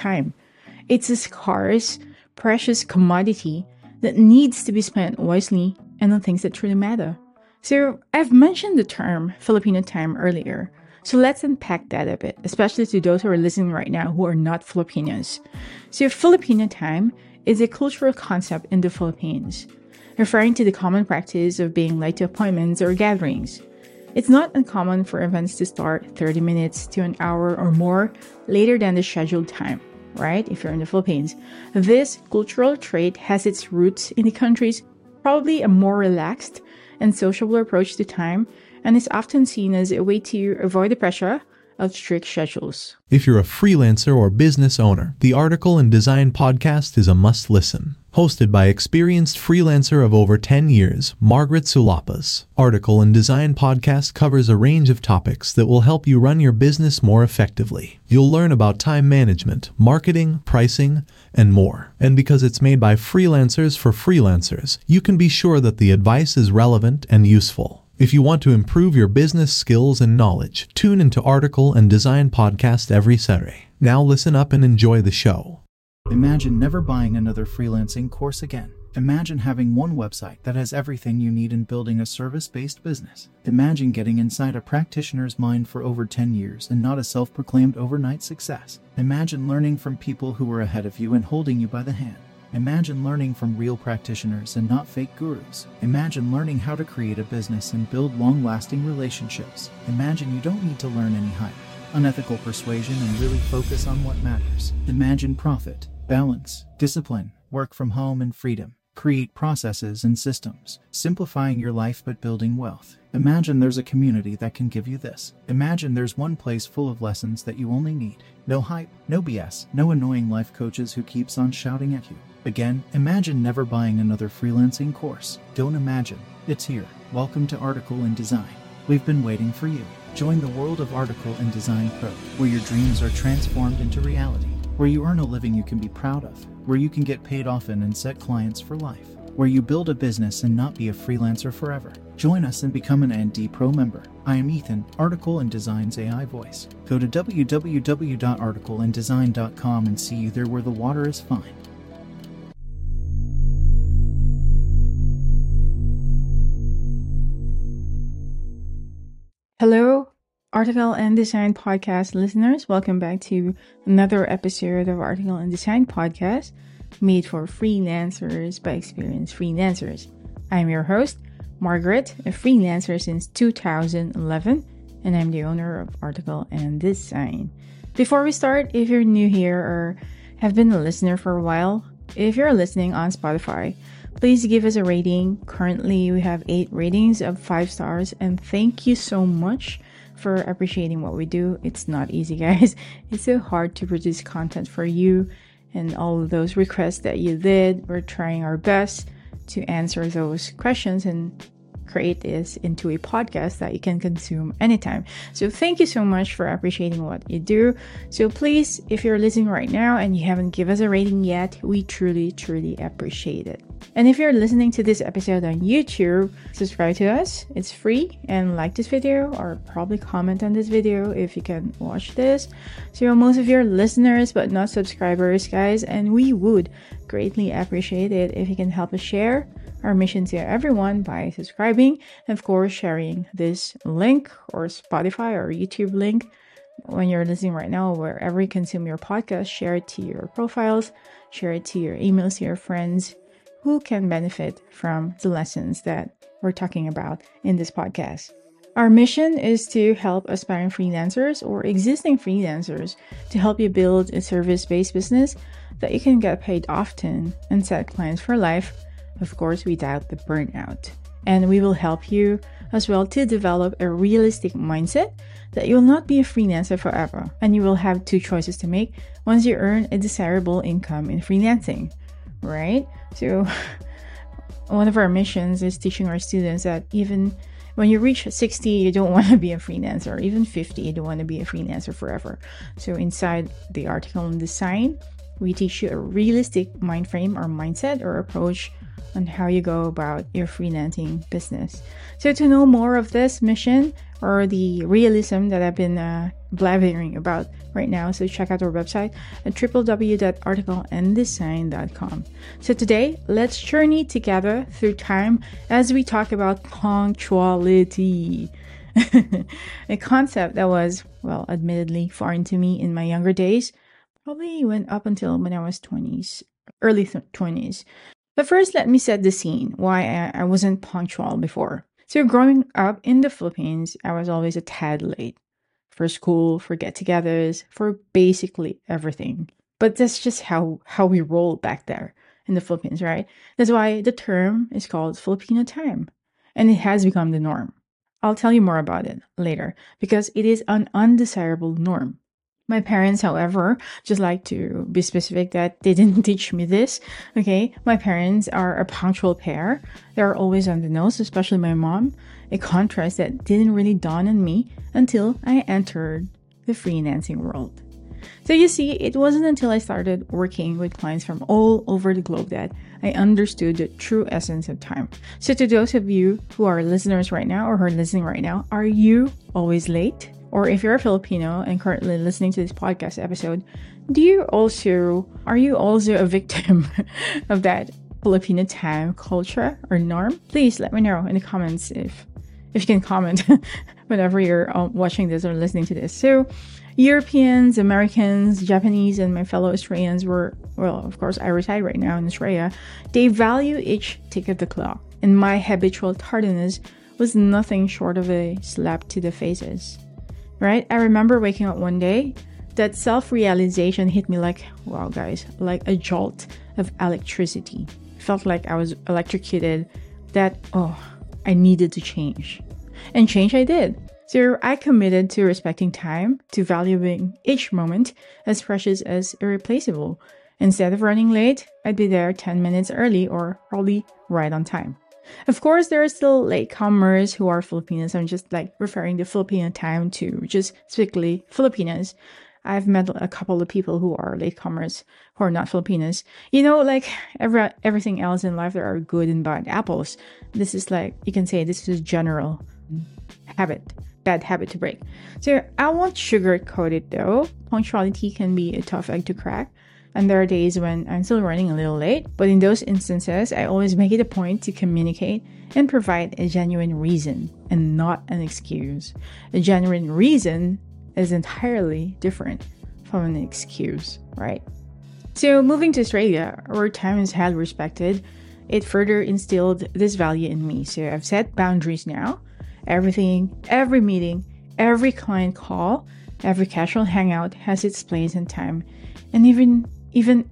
time. It's a scarce, precious commodity that needs to be spent wisely and on things that truly matter. So, I've mentioned the term Filipino time earlier. So, let's unpack that a bit, especially to those who are listening right now who are not Filipinos. So, Filipino time is a cultural concept in the Philippines, referring to the common practice of being late to appointments or gatherings. It's not uncommon for events to start 30 minutes to an hour or more later than the scheduled time, right? If you're in the Philippines. This cultural trait has its roots in the country's probably a more relaxed and sociable approach to time and is often seen as a way to avoid the pressure of strict schedules. If you're a freelancer or business owner, the Article and Design podcast is a must listen. Hosted by experienced freelancer of over 10 years, Margaret Sulapas. Article and Design podcast covers a range of topics that will help you run your business more effectively. You'll learn about time management, marketing, pricing, and more. And because it's made by freelancers for freelancers, you can be sure that the advice is relevant and useful. If you want to improve your business skills and knowledge, tune into Article and Design Podcast every Saturday. Now listen up and enjoy the show. Imagine never buying another freelancing course again. Imagine having one website that has everything you need in building a service based business. Imagine getting inside a practitioner's mind for over 10 years and not a self proclaimed overnight success. Imagine learning from people who were ahead of you and holding you by the hand. Imagine learning from real practitioners and not fake gurus. Imagine learning how to create a business and build long lasting relationships. Imagine you don't need to learn any hype, unethical persuasion, and really focus on what matters. Imagine profit, balance, discipline, work from home, and freedom. Create processes and systems, simplifying your life but building wealth. Imagine there's a community that can give you this. Imagine there's one place full of lessons that you only need. No hype, no BS, no annoying life coaches who keeps on shouting at you. Again, imagine never buying another freelancing course. Don't imagine. It's here. Welcome to Article and Design. We've been waiting for you. Join the world of Article and Design Pro, where your dreams are transformed into reality, where you earn a living you can be proud of, where you can get paid often and set clients for life, where you build a business and not be a freelancer forever. Join us and become an ND Pro member. I am Ethan, Article and Design's AI voice. Go to www.articleanddesign.com and see you there where the water is fine. Hello, Article and Design Podcast listeners. Welcome back to another episode of Article and Design Podcast made for freelancers by experienced freelancers. I'm your host, Margaret, a freelancer since 2011, and I'm the owner of Article and Design. Before we start, if you're new here or have been a listener for a while, if you're listening on Spotify, Please give us a rating. Currently, we have eight ratings of five stars, and thank you so much for appreciating what we do. It's not easy, guys. It's so hard to produce content for you, and all of those requests that you did. We're trying our best to answer those questions and create this into a podcast that you can consume anytime. So thank you so much for appreciating what you do. So please, if you're listening right now and you haven't given us a rating yet, we truly, truly appreciate it. And if you're listening to this episode on YouTube, subscribe to us. It's free and like this video or probably comment on this video if you can watch this. So most of your listeners but not subscribers, guys, and we would greatly appreciate it if you can help us share our mission to everyone by subscribing and of course sharing this link or Spotify or YouTube link when you're listening right now, wherever you consume your podcast, share it to your profiles, share it to your emails, to your friends who can benefit from the lessons that we're talking about in this podcast. Our mission is to help aspiring freelancers or existing freelancers to help you build a service based business that you can get paid often and set clients for life of course, without the burnout. And we will help you as well to develop a realistic mindset that you will not be a freelancer forever and you will have two choices to make once you earn a desirable income in freelancing, right? So, one of our missions is teaching our students that even when you reach 60, you don't want to be a freelancer, even 50, you don't want to be a freelancer forever. So, inside the Article and Design, we teach you a realistic mind frame or mindset or approach on how you go about your freelancing business. So, to know more of this mission or the realism that I've been uh, blabbering about right now. So check out our website at www.articleanddesign.com. So today, let's journey together through time as we talk about punctuality. a concept that was, well, admittedly foreign to me in my younger days. Probably went up until when I was 20s, early 20s. But first, let me set the scene why I, I wasn't punctual before. So, growing up in the Philippines, I was always a tad late for school, for get togethers, for basically everything. But that's just how, how we roll back there in the Philippines, right? That's why the term is called Filipino time. And it has become the norm. I'll tell you more about it later because it is an undesirable norm. My parents, however, just like to be specific that they didn't teach me this. Okay. My parents are a punctual pair. They're always on the nose, especially my mom. A contrast that didn't really dawn on me until I entered the freelancing world. So you see, it wasn't until I started working with clients from all over the globe that I understood the true essence of time. So to those of you who are listeners right now or who are listening right now, are you always late? or if you're a Filipino and currently listening to this podcast episode, do you also are you also a victim of that Filipino time culture or norm? Please let me know in the comments if if you can comment whenever you're um, watching this or listening to this. So, Europeans, Americans, Japanese, and my fellow Australians were, well, of course, I reside right now in Australia. They value each tick of the clock, and my habitual tardiness was nothing short of a slap to the faces right? I remember waking up one day, that self realization hit me like, wow, guys, like a jolt of electricity. Felt like I was electrocuted, that, oh, I needed to change. And change I did. So I committed to respecting time, to valuing each moment as precious as irreplaceable. Instead of running late, I'd be there 10 minutes early or probably right on time. Of course, there are still latecomers who are Filipinos. I'm just like referring to Filipino time to just strictly Filipinos. I've met a couple of people who are latecomers who are not Filipinos. You know, like every, everything else in life, there are good and bad apples. This is like, you can say this is general habit, bad habit to break. So I won't sugarcoat it though. Punctuality can be a tough egg to crack. And there are days when I'm still running a little late, but in those instances, I always make it a point to communicate and provide a genuine reason and not an excuse. A genuine reason is entirely different from an excuse, right? So, moving to Australia, where time is highly respected, it further instilled this value in me. So, I've set boundaries now. Everything, every meeting, every client call, every casual hangout has its place and time. And even even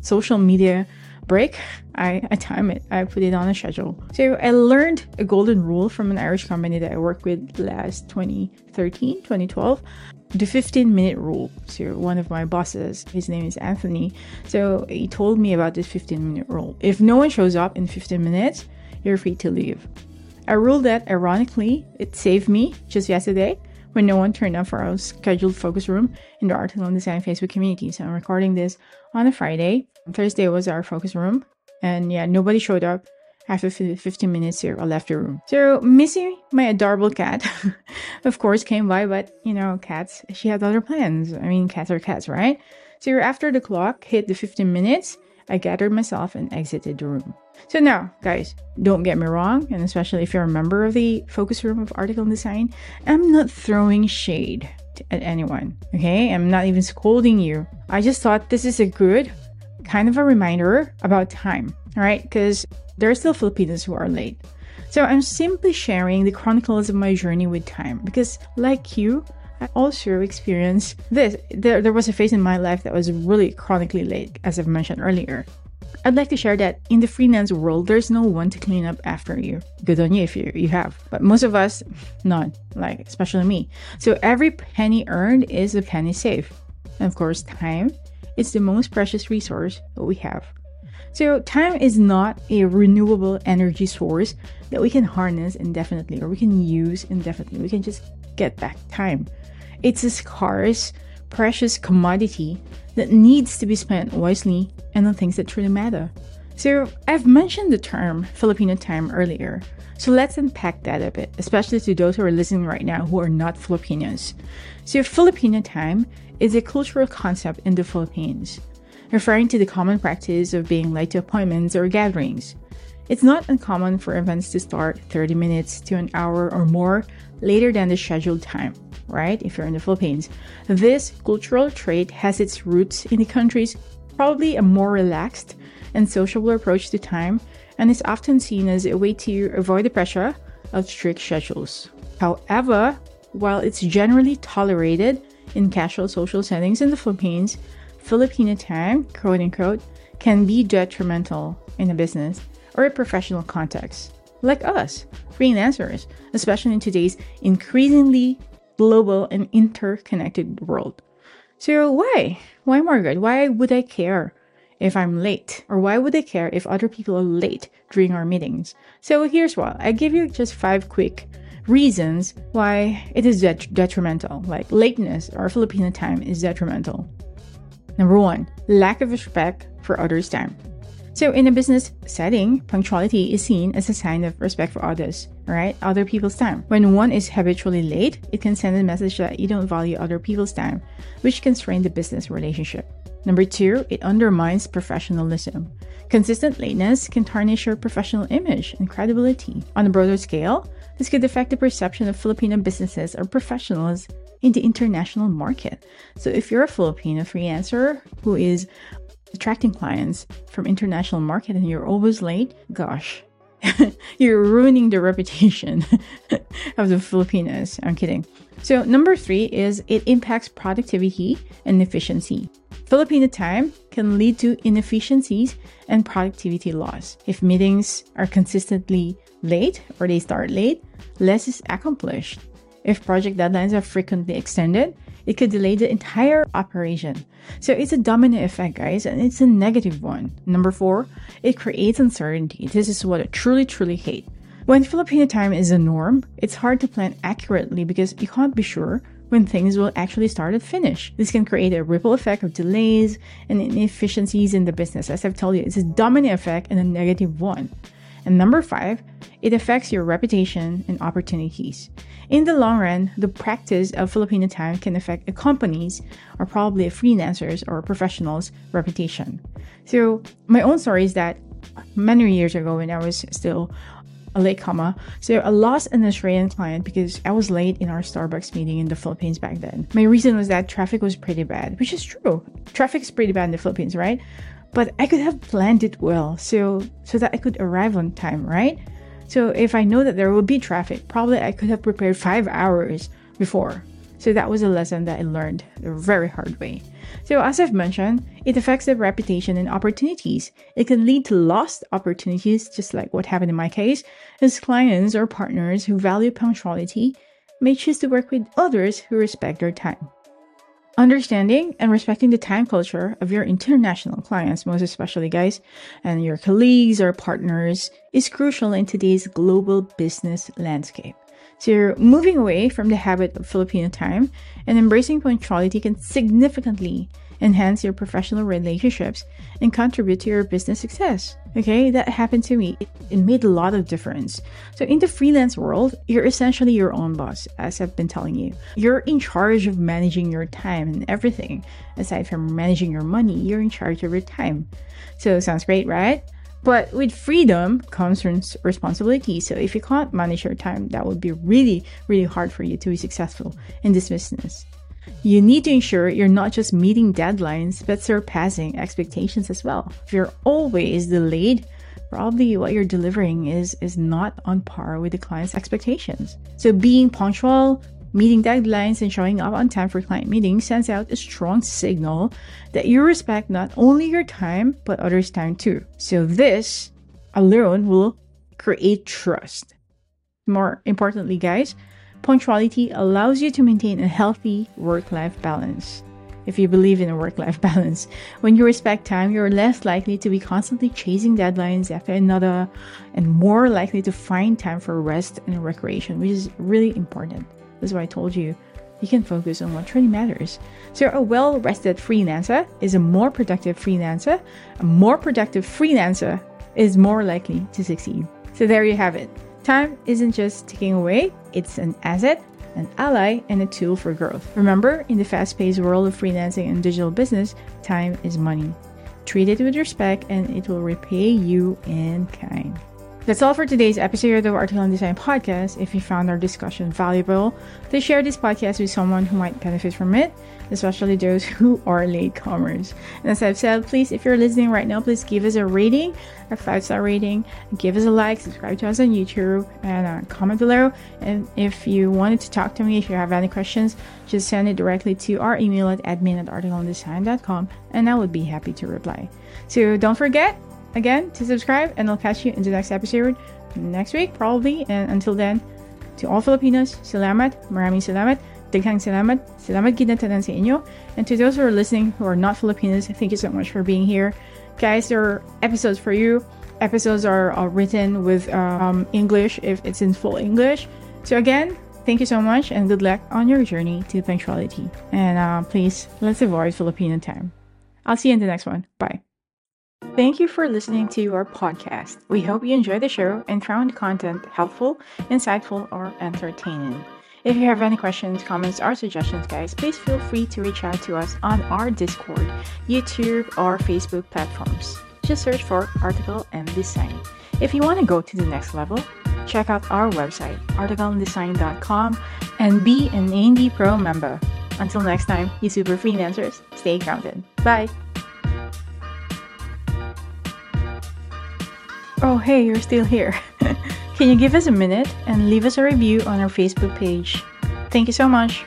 social media break, I, I time it. I put it on a schedule. So I learned a golden rule from an Irish company that I worked with last 2013, 2012. The 15 minute rule. So one of my bosses, his name is Anthony. So he told me about this 15 minute rule. If no one shows up in 15 minutes, you're free to leave. A rule that ironically it saved me just yesterday when no one turned up for our scheduled focus room in the Article and Design Facebook community. So I'm recording this on a Friday. Thursday was our focus room, and yeah, nobody showed up. After 15 minutes here, I left the room. So Missy, my adorable cat, of course, came by, but you know, cats, she had other plans. I mean, cats are cats, right? So after the clock hit the 15 minutes, I gathered myself and exited the room. So now, guys, don't get me wrong, and especially if you're a member of the focus room of article design, I'm not throwing shade at anyone, okay? I'm not even scolding you. I just thought this is a good kind of a reminder about time, right? Because there are still Filipinos who are late. So I'm simply sharing the chronicles of my journey with time because, like you, I also experienced this. There, there was a phase in my life that was really chronically late, as I've mentioned earlier. I'd like to share that in the freelance world, there's no one to clean up after you. Good on you if you, you have. But most of us, none, like especially me. So every penny earned is a penny saved. And of course, time is the most precious resource that we have. So time is not a renewable energy source that we can harness indefinitely or we can use indefinitely. We can just get back time. It's a scarce, precious commodity that needs to be spent wisely and on things that truly matter. So, I've mentioned the term Filipino time earlier. So, let's unpack that a bit, especially to those who are listening right now who are not Filipinos. So, Filipino time is a cultural concept in the Philippines, referring to the common practice of being late to appointments or gatherings. It's not uncommon for events to start 30 minutes to an hour or more later than the scheduled time, right? If you're in the Philippines. This cultural trait has its roots in the country's probably a more relaxed and sociable approach to time and is often seen as a way to avoid the pressure of strict schedules. However, while it's generally tolerated in casual social settings in the Philippines, Filipino time, quote unquote, can be detrimental in a business or a professional context. Like us, freelancers, especially in today's increasingly global and interconnected world. So, why? Why, Margaret? Why would I care if I'm late? Or why would they care if other people are late during our meetings? So, here's why I give you just five quick reasons why it is det- detrimental. Like lateness or Filipino time is detrimental. Number one, lack of respect for others' time. So, in a business setting, punctuality is seen as a sign of respect for others, right? Other people's time. When one is habitually late, it can send a message that you don't value other people's time, which can strain the business relationship. Number two, it undermines professionalism. Consistent lateness can tarnish your professional image and credibility. On a broader scale, this could affect the perception of Filipino businesses or professionals in the international market. So, if you're a Filipino freelancer who is attracting clients from international market and you're always late, gosh, you're ruining the reputation of the Filipinos. I'm kidding. So, number three is it impacts productivity and efficiency. Filipino time can lead to inefficiencies and productivity loss. If meetings are consistently late or they start late, less is accomplished. If project deadlines are frequently extended, it could delay the entire operation. So it's a domino effect, guys, and it's a negative one. Number four, it creates uncertainty. This is what I truly, truly hate. When Filipino time is a norm, it's hard to plan accurately because you can't be sure when things will actually start and finish. This can create a ripple effect of delays and inefficiencies in the business. As I've told you, it's a domino effect and a negative one. And number five, it affects your reputation and opportunities. In the long run, the practice of Filipino time can affect a company's or probably a freelancer's or a professional's reputation. So, my own story is that many years ago when I was still a late comer, so I lost an Australian client because I was late in our Starbucks meeting in the Philippines back then. My reason was that traffic was pretty bad, which is true. Traffic is pretty bad in the Philippines, right? But I could have planned it well so so that I could arrive on time, right? So if I know that there will be traffic, probably I could have prepared five hours before. So that was a lesson that I learned the very hard way. So as I've mentioned, it affects their reputation and opportunities. It can lead to lost opportunities, just like what happened in my case, as clients or partners who value punctuality may choose to work with others who respect their time. Understanding and respecting the time culture of your international clients, most especially guys, and your colleagues or partners is crucial in today's global business landscape. So moving away from the habit of Filipino time and embracing punctuality can significantly enhance your professional relationships and contribute to your business success. Okay, that happened to me. It, it, made a lot of difference. So, in the freelance world, you're essentially your own boss, as I've been telling you. You're in charge of managing your time and everything. Aside from managing your money, you're in charge of your time. So, sounds great, right? But with freedom comes responsibility. So if you can't manage your time, that would be really, really hard for you to be successful in this business. You need to ensure you're not just meeting deadlines, but surpassing expectations as well. If you're always delayed, probably what you're delivering is is not on par with the client's expectations. So being punctual, meeting deadlines and showing up on time for client meetings sends out a strong signal that you respect not only your time but others' time too. So this alone will create trust. More importantly, guys, punctuality allows you to maintain a healthy work-life balance. If you believe in a work life balance, when you respect time, you're less likely to be constantly chasing deadlines after another and more likely to find time for rest and recreation, which is really important. That's why I told you you can focus on what truly matters. So, a well rested freelancer is a more productive freelancer. A more productive freelancer is more likely to succeed. So, there you have it. Time isn't just ticking away, it's an asset, an ally, and a tool for growth. Remember, in the fast paced world of freelancing and digital business, time is money. Treat it with respect, and it will repay you in kind. That's all for today's episode of and Design podcast. If you found our discussion valuable, please share this podcast with someone who might benefit from it, especially those who are latecomers. And as I've said, please, if you're listening right now, please give us a rating, a five star rating, give us a like, subscribe to us on YouTube, and uh, comment below. And if you wanted to talk to me, if you have any questions, just send it directly to our email at admin at articleanddesign.com, and I would be happy to reply. So don't forget, again to subscribe, and I'll catch you in the next episode next week, probably. And until then, to all Filipinos, salamat, maraming salamat, daghang salamat, salamat na sa inyo. And to those who are listening who are not Filipinos, thank you so much for being here. Guys, there are episodes for you. Episodes are, are written with um, English if it's in full English. So again, thank you so much and good luck on your journey to punctuality. And uh, please, let's avoid Filipino time. I'll see you in the next one. Bye. Thank you for listening to our podcast. We hope you enjoyed the show and found content helpful, insightful, or entertaining. If you have any questions, comments, or suggestions, guys, please feel free to reach out to us on our Discord, YouTube, or Facebook platforms. Just search for Article and Design. If you want to go to the next level, check out our website, articleanddesign.com, and be an A&D Pro member. Until next time, you super freelancers, stay grounded. Bye! Oh, hey, you're still here. Can you give us a minute and leave us a review on our Facebook page? Thank you so much.